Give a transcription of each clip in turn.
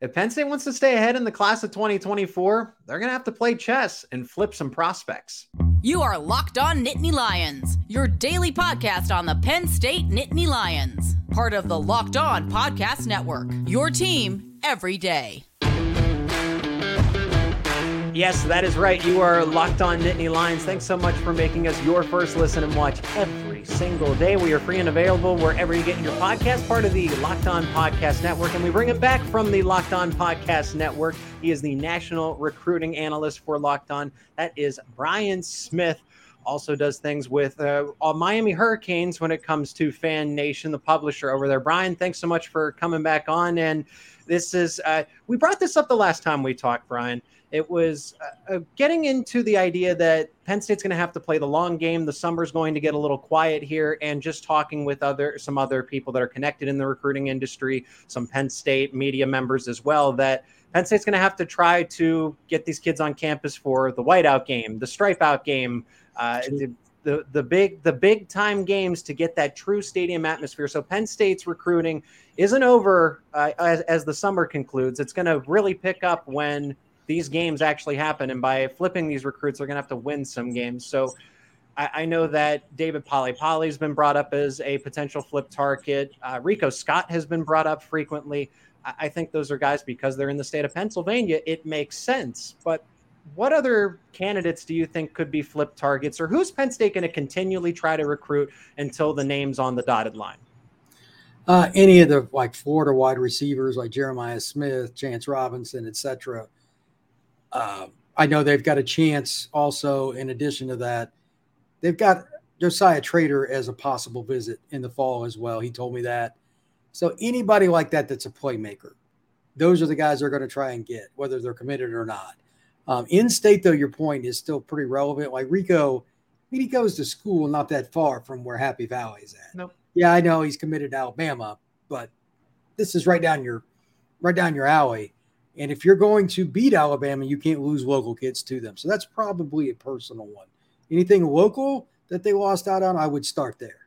if Penn State wants to stay ahead in the class of 2024, they're going to have to play chess and flip some prospects. You are Locked On Nittany Lions, your daily podcast on the Penn State Nittany Lions, part of the Locked On Podcast Network. Your team every day. Yes, that is right. You are locked on Nittany Lions. Thanks so much for making us your first listen and watch every single day. We are free and available wherever you get your podcast, part of the Locked On Podcast Network. And we bring it back from the Locked On Podcast Network. He is the national recruiting analyst for Locked On. That is Brian Smith. Also does things with uh, Miami Hurricanes when it comes to Fan Nation, the publisher over there. Brian, thanks so much for coming back on. And this is, uh, we brought this up the last time we talked, Brian it was uh, uh, getting into the idea that Penn State's going to have to play the long game. The summer's going to get a little quiet here, and just talking with other some other people that are connected in the recruiting industry, some Penn State media members as well. That Penn State's going to have to try to get these kids on campus for the whiteout game, the stripe out game, uh, the, the the big the big time games to get that true stadium atmosphere. So Penn State's recruiting isn't over uh, as, as the summer concludes. It's going to really pick up when these games actually happen. And by flipping these recruits, they're going to have to win some games. So I, I know that David Poly has been brought up as a potential flip target. Uh, Rico Scott has been brought up frequently. I, I think those are guys because they're in the state of Pennsylvania. It makes sense. But what other candidates do you think could be flip targets, or who's Penn State going to continually try to recruit until the name's on the dotted line? Uh, any of the like Florida wide receivers like Jeremiah Smith, Chance Robinson, etc. Uh, I know they've got a chance also, in addition to that, they've got Joshisa Trader as a possible visit in the fall as well. He told me that. So anybody like that that's a playmaker, those are the guys they're going to try and get, whether they're committed or not. Um, in state, though, your point is still pretty relevant. Like Rico, I mean, he goes to school not that far from where Happy Valley is at. Nope. Yeah, I know he's committed to Alabama, but this is right down your right down your alley. And if you're going to beat Alabama, you can't lose local kids to them. So that's probably a personal one. Anything local that they lost out on, I would start there.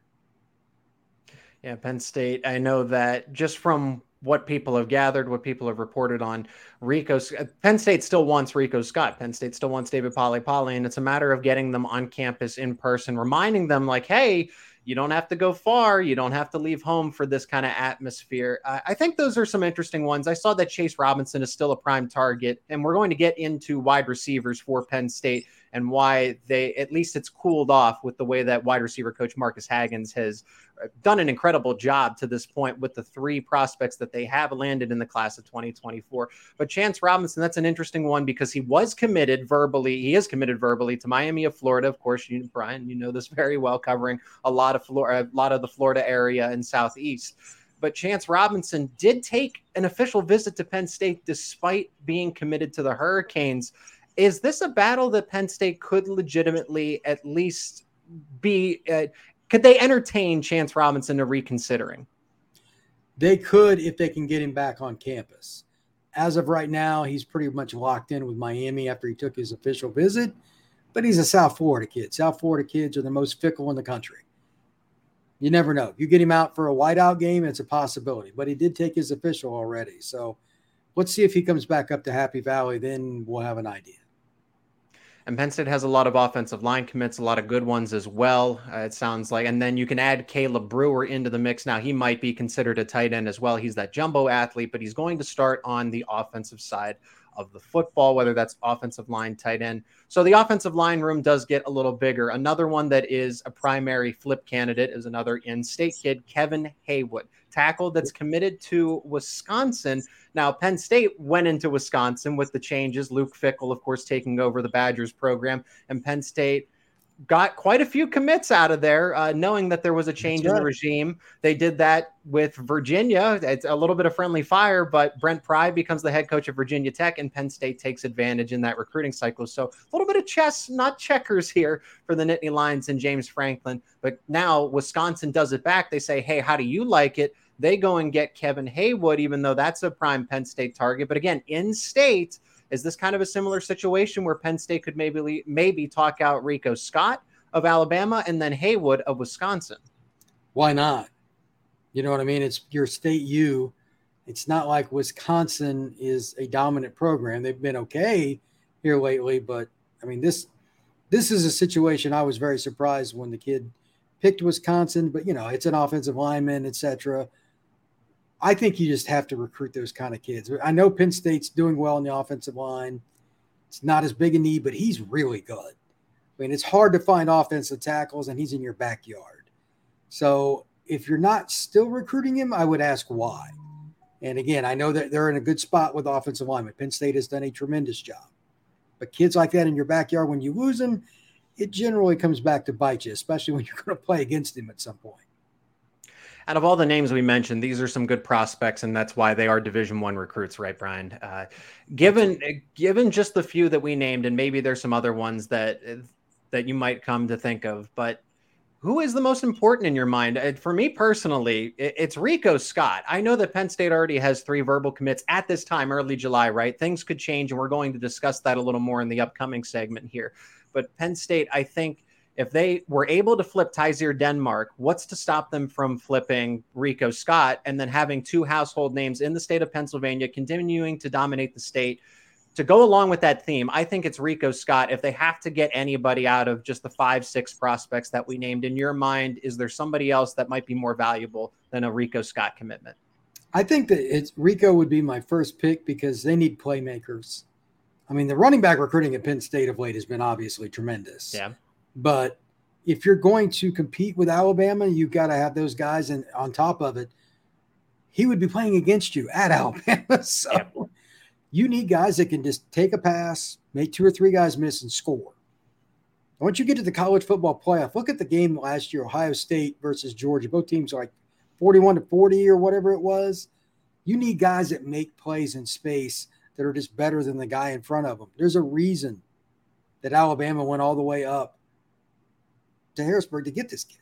Yeah, Penn State. I know that just from what people have gathered, what people have reported on Rico, Penn State still wants Rico Scott. Penn State still wants David Poly Poly, and it's a matter of getting them on campus in person, reminding them like, hey, you don't have to go far. You don't have to leave home for this kind of atmosphere. Uh, I think those are some interesting ones. I saw that Chance Robinson is still a prime target, and we're going to get into wide receivers for Penn State and why they at least it's cooled off with the way that wide receiver coach Marques Hagans has done an incredible job to this point with the three prospects that they have landed in the class of 2024. But Chance Robinson, that's an interesting one because he was committed verbally. He is committed verbally to Miami of Florida. Of course, you Brian, you know this very well, covering a lot of Florida, a lot of the Florida area and southeast but Chance Robinson did take an official visit to Penn State despite being committed to the Hurricanes. Is this a battle that Penn State could legitimately at least be? Uh, could they entertain Chance Robinson to reconsidering? They could if they can get him back on campus. As of right now, he's pretty much locked in with Miami after he took his official visit, but he's a South Florida kid. South Florida kids are the most fickle in the country. You never know. You get him out for a whiteout game, it's a possibility, but he did take his official already. So let's see if he comes back up to Happy Valley. Then we'll have an idea. And Penn State has a lot of offensive line commits, a lot of good ones as well. Uh, it sounds like, and then you can add Caleb Brewer into the mix. Now he might be considered a tight end as well. He's that jumbo athlete, but he's going to start on the offensive side of the football, whether that's offensive line, tight end. So the offensive line room does get a little bigger. Another one that is a primary flip candidate is another in-state kid, Kevin Haywood, tackle that's committed to Wisconsin. Now, Penn State went into Wisconsin with the changes. Luke Fickell, of course, taking over the Badgers program, and Penn State got quite a few commits out of there, uh, knowing that there was a change right. in the regime. They did that with Virginia. It's a little bit of friendly fire, but Brent Pry becomes the head coach of Virginia Tech, and Penn State takes advantage in that recruiting cycle. So a little bit of chess, not checkers here for the Nittany Lions and James Franklin. But now Wisconsin does it back. They say, hey, how do you like it? They go and get Kevin Haywood, even though that's a prime Penn State target. But again, in state – is this kind of a similar situation where Penn State could maybe maybe talk out Rico Scott of Alabama and then Haywood of Wisconsin? Why not? You know what I mean? It's your state U. It's not like Wisconsin is a dominant program. They've been okay here lately, but I mean this this is a situation I was very surprised when the kid picked Wisconsin, but you know, it's an offensive lineman, etc. I think you just have to recruit those kind of kids. I know Penn State's doing well in the offensive line. It's not as big a need, but he's really good. I mean, it's hard to find offensive tackles, and he's in your backyard. So if you're not still recruiting him, I would ask why. And again, I know that they're in a good spot with offensive linemen. Penn State has done a tremendous job. But kids like that in your backyard, when you lose them, it generally comes back to bite you, especially when you're going to play against him at some point. Out of all the names we mentioned, these are some good prospects, and that's why they are Division One recruits, right, Brian? Uh, given given just the few that we named, and maybe there's some other ones that that you might come to think of, but who is the most important in your mind? Uh, for me personally, it's Rico Scott. I know that Penn State already has three verbal commits at this time, early July, right? Things could change, and we're going to discuss that a little more in the upcoming segment here. But Penn State, I think if they were able to flip Tyseer Denmark, what's to stop them from flipping Rico Scott and then having two household names in the state of Pennsylvania continuing to dominate the state? To go along with that theme, I think it's Rico Scott. If they have to get anybody out of just the five, six prospects that we named, in your mind, is there somebody else that might be more valuable than a Rico Scott commitment? I think that it's Rico would be my first pick because they need playmakers. I mean, the running back recruiting at Penn State of late has been obviously tremendous. Yeah. But if you're going to compete with Alabama, you've got to have those guys. And on top of it, he would be playing against you at Alabama. So yeah. you need guys that can just take a pass, make two or three guys miss, and score. Once you get to the college football playoff, look at the game last year, Ohio State versus Georgia. Both teams are like 41 to 40 or whatever it was. You need guys that make plays in space that are just better than the guy in front of them. There's a reason that Alabama went all the way up to Harrisburg to get this kid.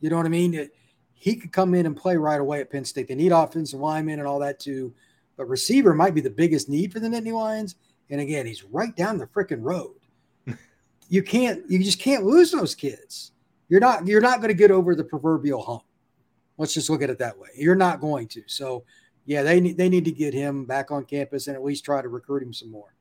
You know what I mean? It, he could come in and play right away at Penn State. They need offensive linemen and all that too. But receiver might be the biggest need for the Nittany Lions. And again, he's right down the freaking road. you can't, you just can't lose those kids. You're not, you're not going to get over the proverbial hump. Let's just look at it that way. You're not going to. So, yeah, they need they need to get him back on campus and at least try to recruit him some more.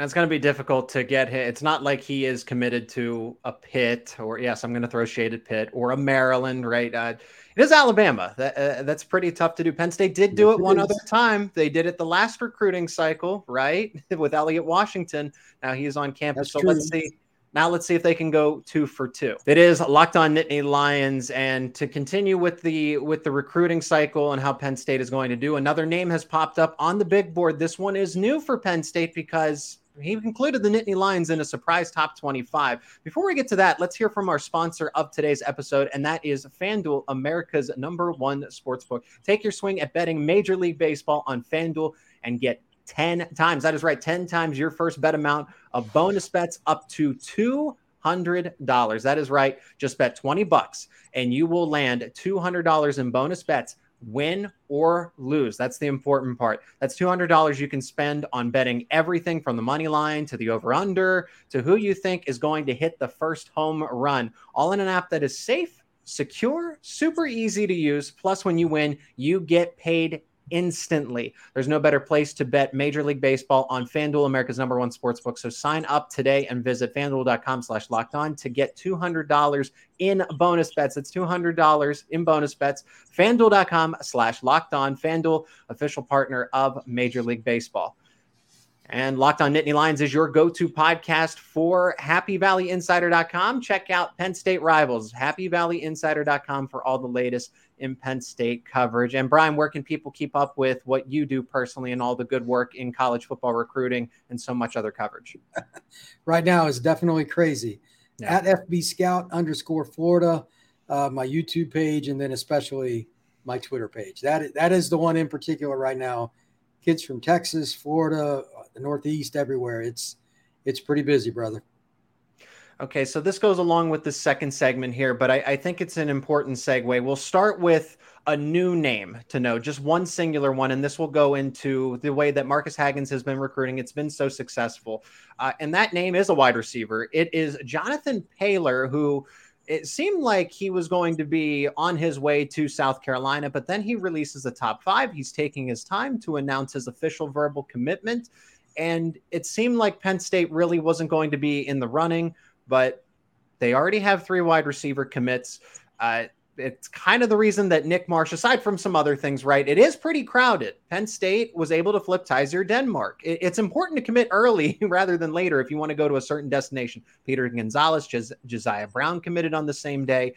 And it's going to be difficult to get him. It's not like he is committed to a Pitt or yes, I'm going to throw shade at Pitt or a Maryland, right? Uh, it is Alabama. That, uh, that's pretty tough to do. Penn State did do yes, it one it other time. They did it the last recruiting cycle, right, with Elliot Washington. Now he's on campus. That's so true. let's see. Now let's see if they can go two for two. It is locked on Nittany Lions, and to continue with the with the recruiting cycle and how Penn State is going to do. Another name has popped up on the big board. This one is new for Penn State because he included the Nittany Lions in a surprise top 25. Before we get to that, let's hear from our sponsor of today's episode, and that is FanDuel, America's number one sportsbook. Take your swing at betting Major League Baseball on FanDuel and get 10 times. That is right, 10 times your first bet amount of bonus bets up to $200. That is right. Just bet 20 bucks and you will land $200 in bonus bets win or lose. That's the important part. That's $200 you can spend on betting everything from the money line to the over under to who you think is going to hit the first home run, all in an app that is safe, secure, super easy to use. Plus, when you win, you get paid instantly. There's no better place to bet Major League Baseball on FanDuel, America's number one sports book. So sign up today and visit fanduel.com slash locked on to get $200 in bonus bets. It's $200 in bonus bets. FanDuel.com slash locked on. FanDuel, official partner of Major League Baseball. And Locked on Nittany Lions is your go to podcast for HappyValleyInsider.com. Check out Penn State Rivals, HappyValleyInsider.com for all the latest in Penn State coverage. And Brian, where can people keep up with what you do personally and all the good work in college football recruiting and so much other coverage? right now is definitely crazy. Yeah. At FB Scout underscore Florida, uh, my YouTube page, and then especially my Twitter page. That that is the one in particular right now. Kids from Texas, Florida, the Northeast, everywhere. It's it's pretty busy, brother. Okay, so this goes along with the second segment here, but I, I, think it's an important segue. We'll start with a new name to know, just one singular one, and this will go into the way that Marques Hagans has been recruiting. It's been so successful, uh, and that name is a wide receiver. It is Jonathan Paylor, who it seemed like he was going to be on his way to South Carolina, but then he releases the top five. He's taking his time to announce his official verbal commitment. And it seemed like Penn State really wasn't going to be in the running, but they already have three wide receiver commits. Uh, it's kind of the reason that Nick Marsh, aside from some other things, right? It is pretty crowded. Penn State was able to flip Tyseer Denmark. It, it's important to commit early rather than later if you want to go to a certain destination. Peter Gonzalez, Josiah Brown committed on the same day.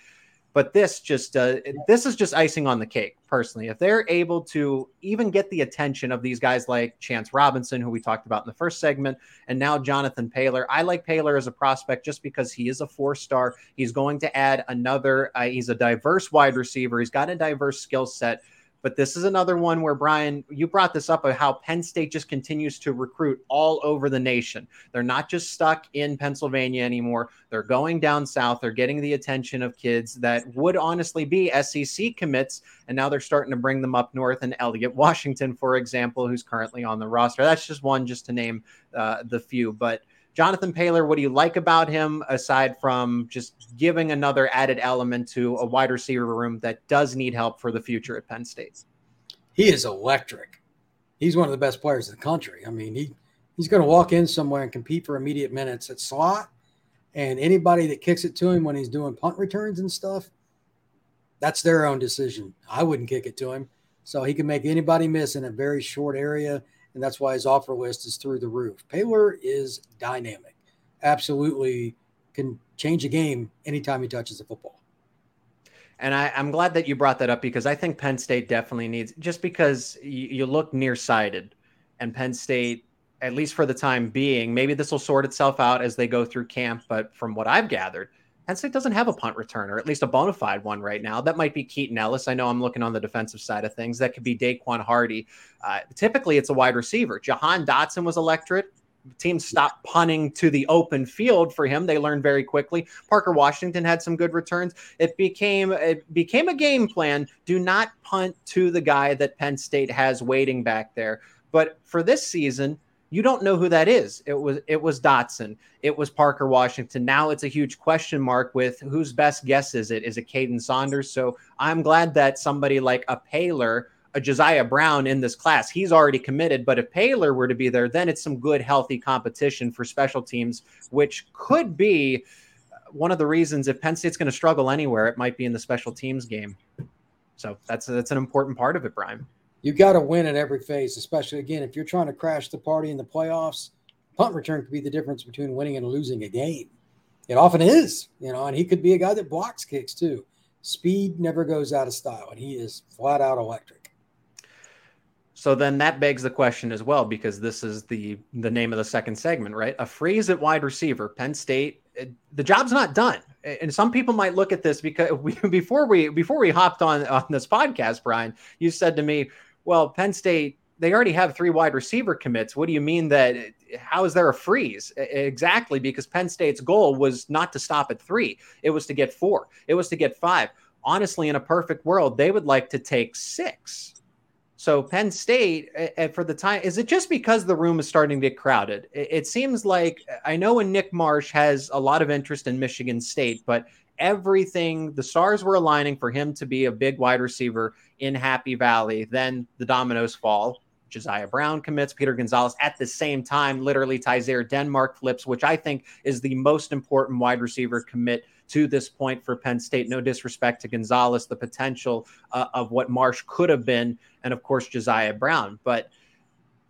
But this just uh, this is just icing on the cake, personally. If they're able to even get the attention of these guys like Chance Robinson, who we talked about in the first segment, and now Jonathan Paylor. I like Paylor as a prospect just because he is a four star. He's going to add another. Uh, he's a diverse wide receiver. He's got a diverse skill set. But this is another one where Brian, you brought this up of how Penn State just continues to recruit all over the nation. They're not just stuck in Pennsylvania anymore. They're going down south. They're getting the attention of kids that would honestly be SEC commits, and now they're starting to bring them up north. And Elliot Washington, for example, who's currently on the roster. That's just one, just to name uh, the few. But Jonathan Paylor, what do you like about him aside from just giving another added element to a wide receiver room that does need help for the future at Penn State? He is electric. He's one of the best players in the country. I mean, he he's going to walk in somewhere and compete for immediate minutes at slot. And anybody that kicks it to him when he's doing punt returns and stuff, that's their own decision. I wouldn't kick it to him. So he can make anybody miss in a very short area and that's why his offer list is through the roof. Paylor is dynamic, absolutely can change a game anytime he touches the football. And I, am glad that you brought that up because I think Penn State definitely needs, just because you, you look nearsighted, and Penn State, at least for the time being, maybe this will sort itself out as they go through camp. But from what I've gathered, Penn State doesn't have a punt returner, at least a bona fide one right now. That might be Keaton Ellis. I know I'm looking on the defensive side of things. That could be Daquan Hardy. Uh, typically, it's a wide receiver. Jahan Dotson was electric. Teams stopped punting to the open field for him. They learned very quickly. Parker Washington had some good returns. It became it became a game plan. Do not punt to the guy that Penn State has waiting back there. But for this season, you don't know who that is. It was it was Dotson. It was Parker Washington. Now it's a huge question mark with whose best guess is it? Is it Kaden Saunders? So I'm glad that somebody like a Paylor, a Josiah Brown in this class, he's already committed. But if Paylor were to be there, then it's some good, healthy competition for special teams, which could be one of the reasons if Penn State's going to struggle anywhere, it might be in the special teams game. So that's that's an important part of it, Brian you got to win at every phase, especially again if you're trying to crash the party in the playoffs. Punt return could be the difference between winning and losing a game. It often is, you know, and he could be a guy that blocks kicks too. Speed never goes out of style, and he is flat out electric. So then that begs the question as well, because this is the the name of the second segment, right? A freeze at wide receiver. Penn State, it, the job's not done, and some people might look at this because we, before we before we hopped on on this podcast, Brian, you said to me, well, Penn State, they already have three wide receiver commits. What do you mean that? How is there a freeze? Exactly, because Penn State's goal was not to stop at three, it was to get four, it was to get five. Honestly, in a perfect world, they would like to take six. So Penn State, for the time, is it just because the room is starting to get crowded? It seems like I know when Nick Marsh has a lot of interest in Michigan State, but everything, the stars were aligning for him to be a big wide receiver in Happy Valley. Then the dominoes fall. Josiah Brown commits, Peter Gonzalez at the same time, literally Tyseer Denmark flips, which I think is the most important wide receiver commit to this point for Penn State. No disrespect to Gonzalez, the potential uh, of what Marsh could have been, and of course Josiah Brown. But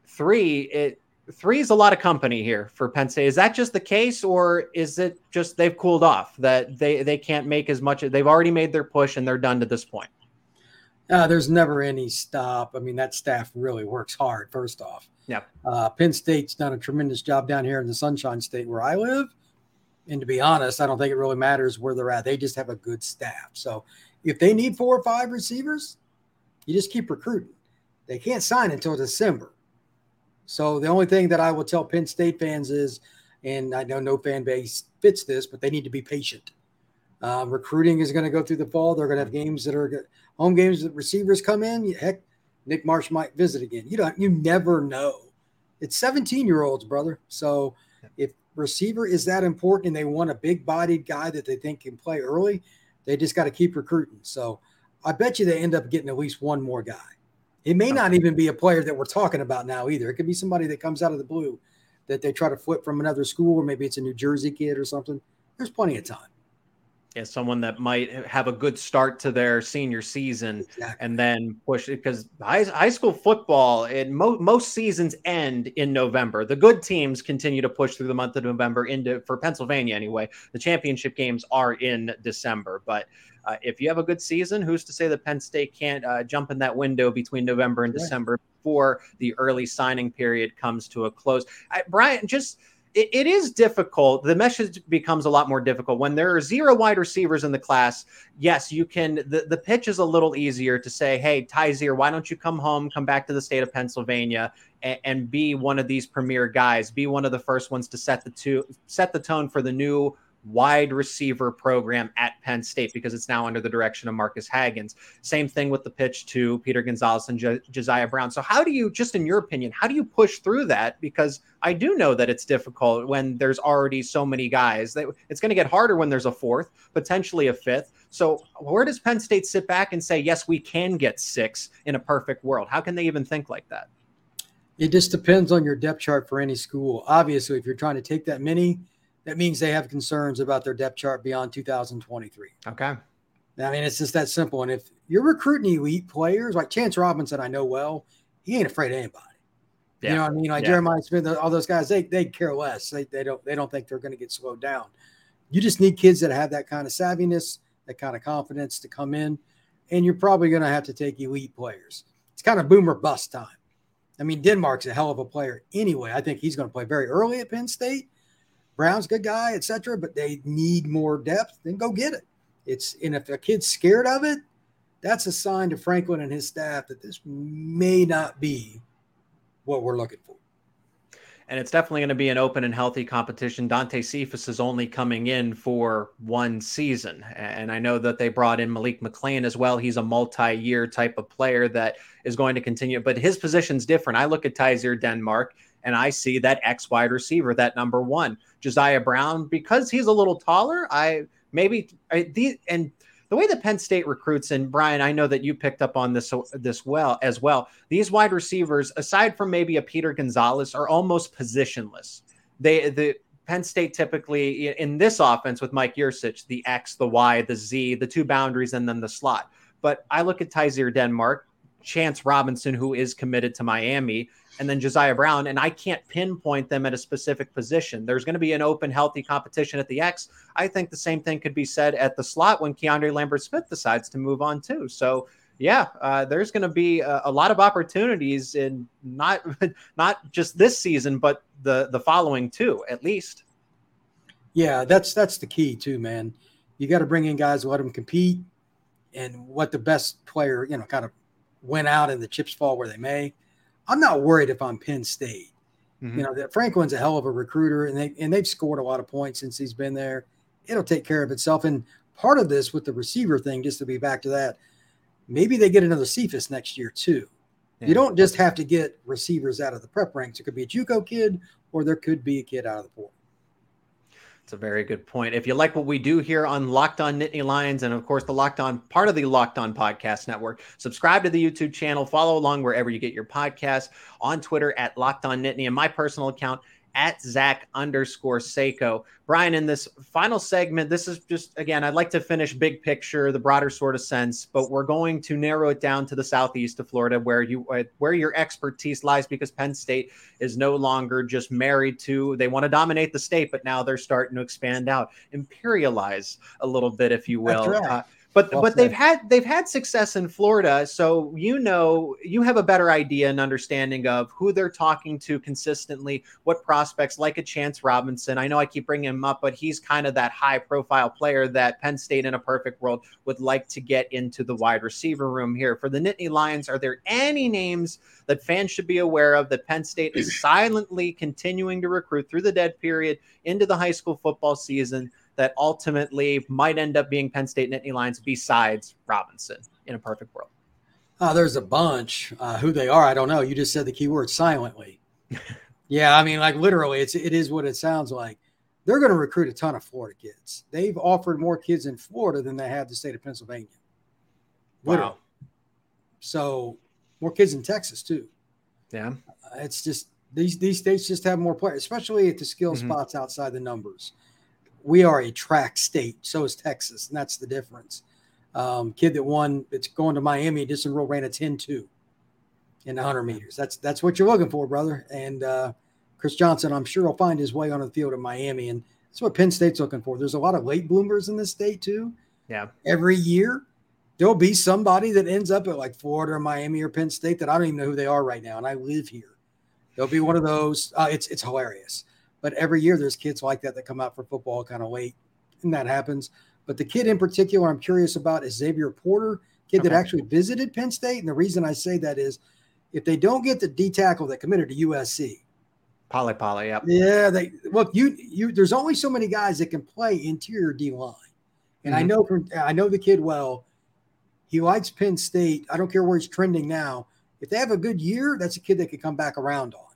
three, it three is a lot of company here for Penn State. Is that just the case, or is it just they've cooled off that they they can't make as much? They've already made their push and they're done to this point. Uh, there's never any stop. I mean, that staff really works hard. First off, yeah. Uh, Penn State's done a tremendous job down here in the Sunshine State where I live. And to be honest, I don't think it really matters where they're at. They just have a good staff. So if they need four or five receivers, you just keep recruiting. They can't sign until December. So the only thing that I will tell Penn State fans is, and I know no fan base fits this, but they need to be patient. Uh, recruiting is going to go through the fall. They're going to have games that are home games that receivers come in. Heck, Nick Marsh might visit again. You don't. You never know. It's 17 year olds, brother. So if receiver is that important and they want a big bodied guy that they think can play early, they just got to keep recruiting. So I bet you they end up getting at least one more guy. It may not even be a player that we're talking about now either. It could be somebody that comes out of the blue that they try to flip from another school, or maybe it's a New Jersey kid or something. There's plenty of time Yeah, someone that might have a good start to their senior season exactly. and then push it because high, high school football and mo- most seasons end in November. The good teams continue to push through the month of November into for Pennsylvania anyway. The championship games are in December, but uh, if you have a good season, who's to say that Penn State can't uh, jump in that window between November and right. December before the early signing period comes to a close? I, Brian, just it, it is difficult. The message becomes a lot more difficult when there are zero wide receivers in the class. Yes, you can. The, the pitch is a little easier to say, hey, Tyseer, why don't you come home, come back to the state of Pennsylvania, and, and be one of these premier guys, be one of the first ones to set the two, set the tone for the new wide receiver program at Penn State because it's now under the direction of Marques Hagans. Same thing with the pitch to Peter Gonzalez and jo- Josiah Brown. So, how do you, just in your opinion, how do you push through that? Because I do know that it's difficult when there's already so many guys. It's going to get harder when there's a fourth, potentially a fifth. So, where does Penn State sit back and say, yes, we can get six in a perfect world? How can they even think like that? It just depends on your depth chart for any school. Obviously, if you're trying to take that many, that means they have concerns about their depth chart beyond 2023. Okay. I mean, it's just that simple. And if you're recruiting elite players like Chance Robinson, I know well, he ain't afraid of anybody. Yeah. You know what I mean? Like yeah. Jeremiah Smith, all those guys, they they care less. They, they don't they don't think they're going to get slowed down. You just need kids that have that kind of savviness, that kind of confidence to come in, and you're probably going to have to take elite players. It's kind of boomer bust time. I mean, Denmark's a hell of a player anyway. I think he's going to play very early at Penn State Brown's good guy, etc. But they need more depth. Then go get it. It's and if a kid's scared of it, that's a sign to Franklin and his staff that this may not be what we're looking for. And it's definitely going to be an open and healthy competition. Dante Cephas is only coming in for one season. And I know that they brought in Malik McClain as well. He's a multi year type of player that is going to continue, but his position's different. I look at Tyseer Denmark and I see that X wide receiver, that number one, Josiah Brown, because he's a little taller. I maybe I, the and the way that Penn State recruits, and Brian, I know that you picked up on this this well as well. These wide receivers, aside from maybe a Peter Gonzalez, are almost positionless. They the Penn State typically in this offense with Mike Yurcich, the X, the Y, the Z, the two boundaries, and then the slot. But I look at Tyseer Denmark, Chance Robinson, who is committed to Miami and then Josiah Brown, and I can't pinpoint them at a specific position. There's going to be an open, healthy competition at the X. I think the same thing could be said at the slot when Keandre Lambert Smith decides to move on too. So yeah, uh, there's going to be a, a, lot of opportunities in not not just this season, but the the following too, at least. Yeah, that's that's the key too, man. You got to bring in guys, let them compete, and what the best player, you know, kind of went out and the chips fall where they may. I'm not worried if I'm Penn State. Mm-hmm. You know, that Franklin's a hell of a recruiter, and they and they've scored a lot of points since he's been there. It'll take care of itself. And part of this with the receiver thing, just to be back to that, maybe they get another Cephas next year too. Yeah. You don't just have to get receivers out of the prep ranks. It could be a JUCO kid, or there could be a kid out of the portal. It's a very good point. If you like what we do here on Locked On Nittany Lions, and of course the Locked On part of the Locked On Podcast Network, subscribe to the YouTube channel, follow along wherever you get your podcasts, on Twitter at Locked On Nittany, and my personal account at Zach underscore Seyko. Brian, in this final segment, this is just again, I'd like to finish big picture, the broader sort of sense, but we're going to narrow it down to the southeast of Florida, where you uh, where your expertise lies, because Penn State is no longer just married to. They want to dominate the state, but now they're starting to expand out, imperialize a little bit, if you will. Right. Uh, but well but they've had they've had success in Florida, so you know you have a better idea and understanding of who they're talking to consistently, what prospects like a Chance Robinson. I know I keep bringing him up, but he's kind of that high profile player that Penn State in a perfect world would like to get into the wide receiver room here. For the Nittany Lions, are there any names that fans should be aware of that Penn State is silently continuing to recruit through the dead period into the high school football season? That ultimately might end up being Penn State Nittany Lions besides Robinson in a perfect world? Uh, there's a bunch. Uh, who they are, I don't know. You just said the key word silently. yeah, I mean, like literally, it's it is what it sounds like. they're going to recruit a ton of Florida kids. They've offered more kids in Florida than they have the state of Pennsylvania. Literally. Wow. So more kids in Texas too. Yeah. Uh, it's just these these states just have more players, especially at the skill Mhm. spots outside the numbers. We are a track state, so is Texas, and that's the difference. Um, kid that won, it's going to Miami, just enrolled, ran a 10-2 in the 100 meters. That's that's what you're looking for, brother. And uh, Chris Johnson, I'm sure, will find his way on the field in Miami, and that's what Penn State's looking for. There's a lot of late bloomers in this state too. Yeah. Every year, there'll be somebody that ends up at like Florida or Miami or Penn State that I don't even know who they are right now, and I live here. There'll be one of those. Uh, it's it's hilarious, but every year there's kids like that that come out for football kind of late, and that happens. But the kid in particular, I'm curious about is Xavier Porter, kid that actually visited Penn State, and the reason I say that is if they don't get the D tackle that committed to USC, Poly Poly. Yep. yeah, they look you you. There's only so many guys that can play interior D line, and I Mhm. know from I know the kid well. He likes Penn State. I don't care where he's trending now. If they have a good year, that's a kid that could come back around on.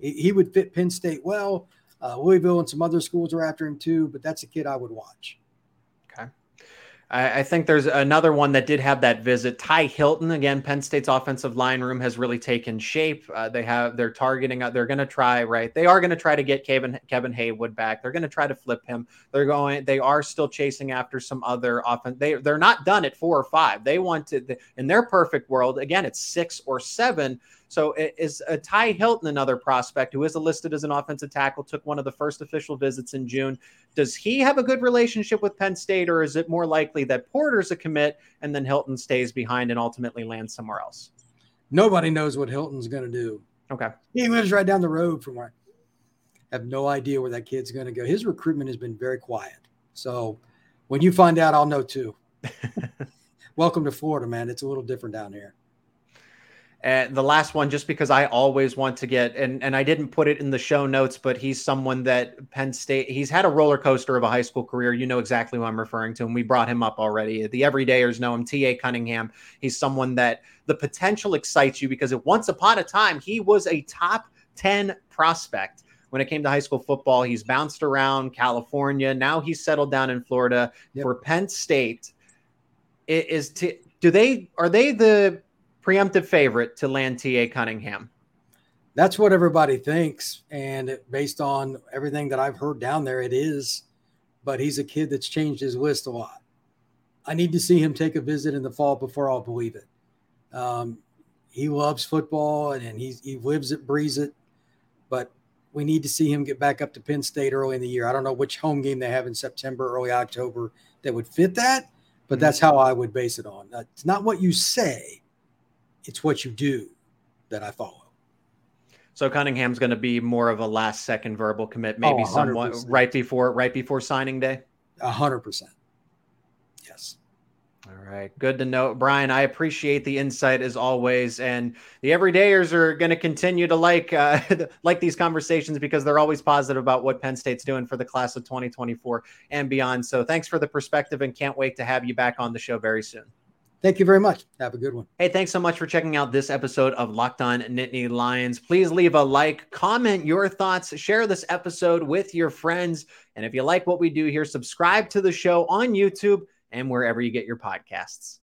He, he would fit Penn State well. Uh, Louisville and some other schools are after him too, but that's a kid I would watch. I, I think there's another one that did have that visit. Tye Hilton again. Penn State's offensive line room has really taken shape. Uh, they have they're targeting. uh, They're going to try right. They are going to try to get Kevin Kevin Haywood back. They're going to try to flip him. They're going. They are still chasing after some other offense. They they're not done at four or five. They want to in their perfect world. Again, it's six or seven. So is a Tye Hilton another prospect who is listed as an offensive tackle? Took one of the first official visits in June. Does he have a good relationship with Penn State, or is it more likely that Porter's a commit and then Hilton stays behind and ultimately lands somewhere else? Nobody knows what Hilton's going to do. Okay. He lives right down the road from where I have no idea where that kid's going to go. His recruitment has been very quiet. So when you find out, I'll know too. Welcome to Florida, man. It's a little different down here. And the last one, just because I always want to get, and, and I didn't put it in the show notes, but he's someone that Penn State, he's had a roller coaster of a high school career. You know exactly who I'm referring to. And we brought him up already. The everydayers know him, T.A. Cunningham. He's someone that the potential excites you because at once upon a time, he was a top 10 prospect. When it came to high school football, he's bounced around California. Now he's settled down in Florida Yep. for Penn State. i- Is t- do they are they the preemptive favorite to land TA Cunningham. That's what everybody thinks. And based on everything that I've heard down there, it is. But he's a kid that's changed his list a lot. I need to see him take a visit in the fall before I'll believe it. Um, he loves football and, and he's, he lives it, breathes it. But we need to see him get back up to Penn State early in the year. I don't know which home game they have in September, early October that would fit that, but Mhm. that's how I would base it on. Uh, It's not what you say, it's what you do that I follow. So Cunningham's going to be more of a last second verbal commit, maybe Oh, somewhat right before right before signing day. A hundred percent. Yes. All right, good to know, Brian. I appreciate the insight as always, and the everydayers are going to continue to like uh, like these conversations because they're always positive about what Penn State's doing for the class of 2024 and beyond. So, thanks for the perspective, and can't wait to have you back on the show very soon. Thank you very much. Have a good one. Hey, thanks so much for checking out this episode of Locked On Nittany Lions. Please leave a like, comment your thoughts, share this episode with your friends. And if you like what we do here, subscribe to the show on YouTube and wherever you get your podcasts.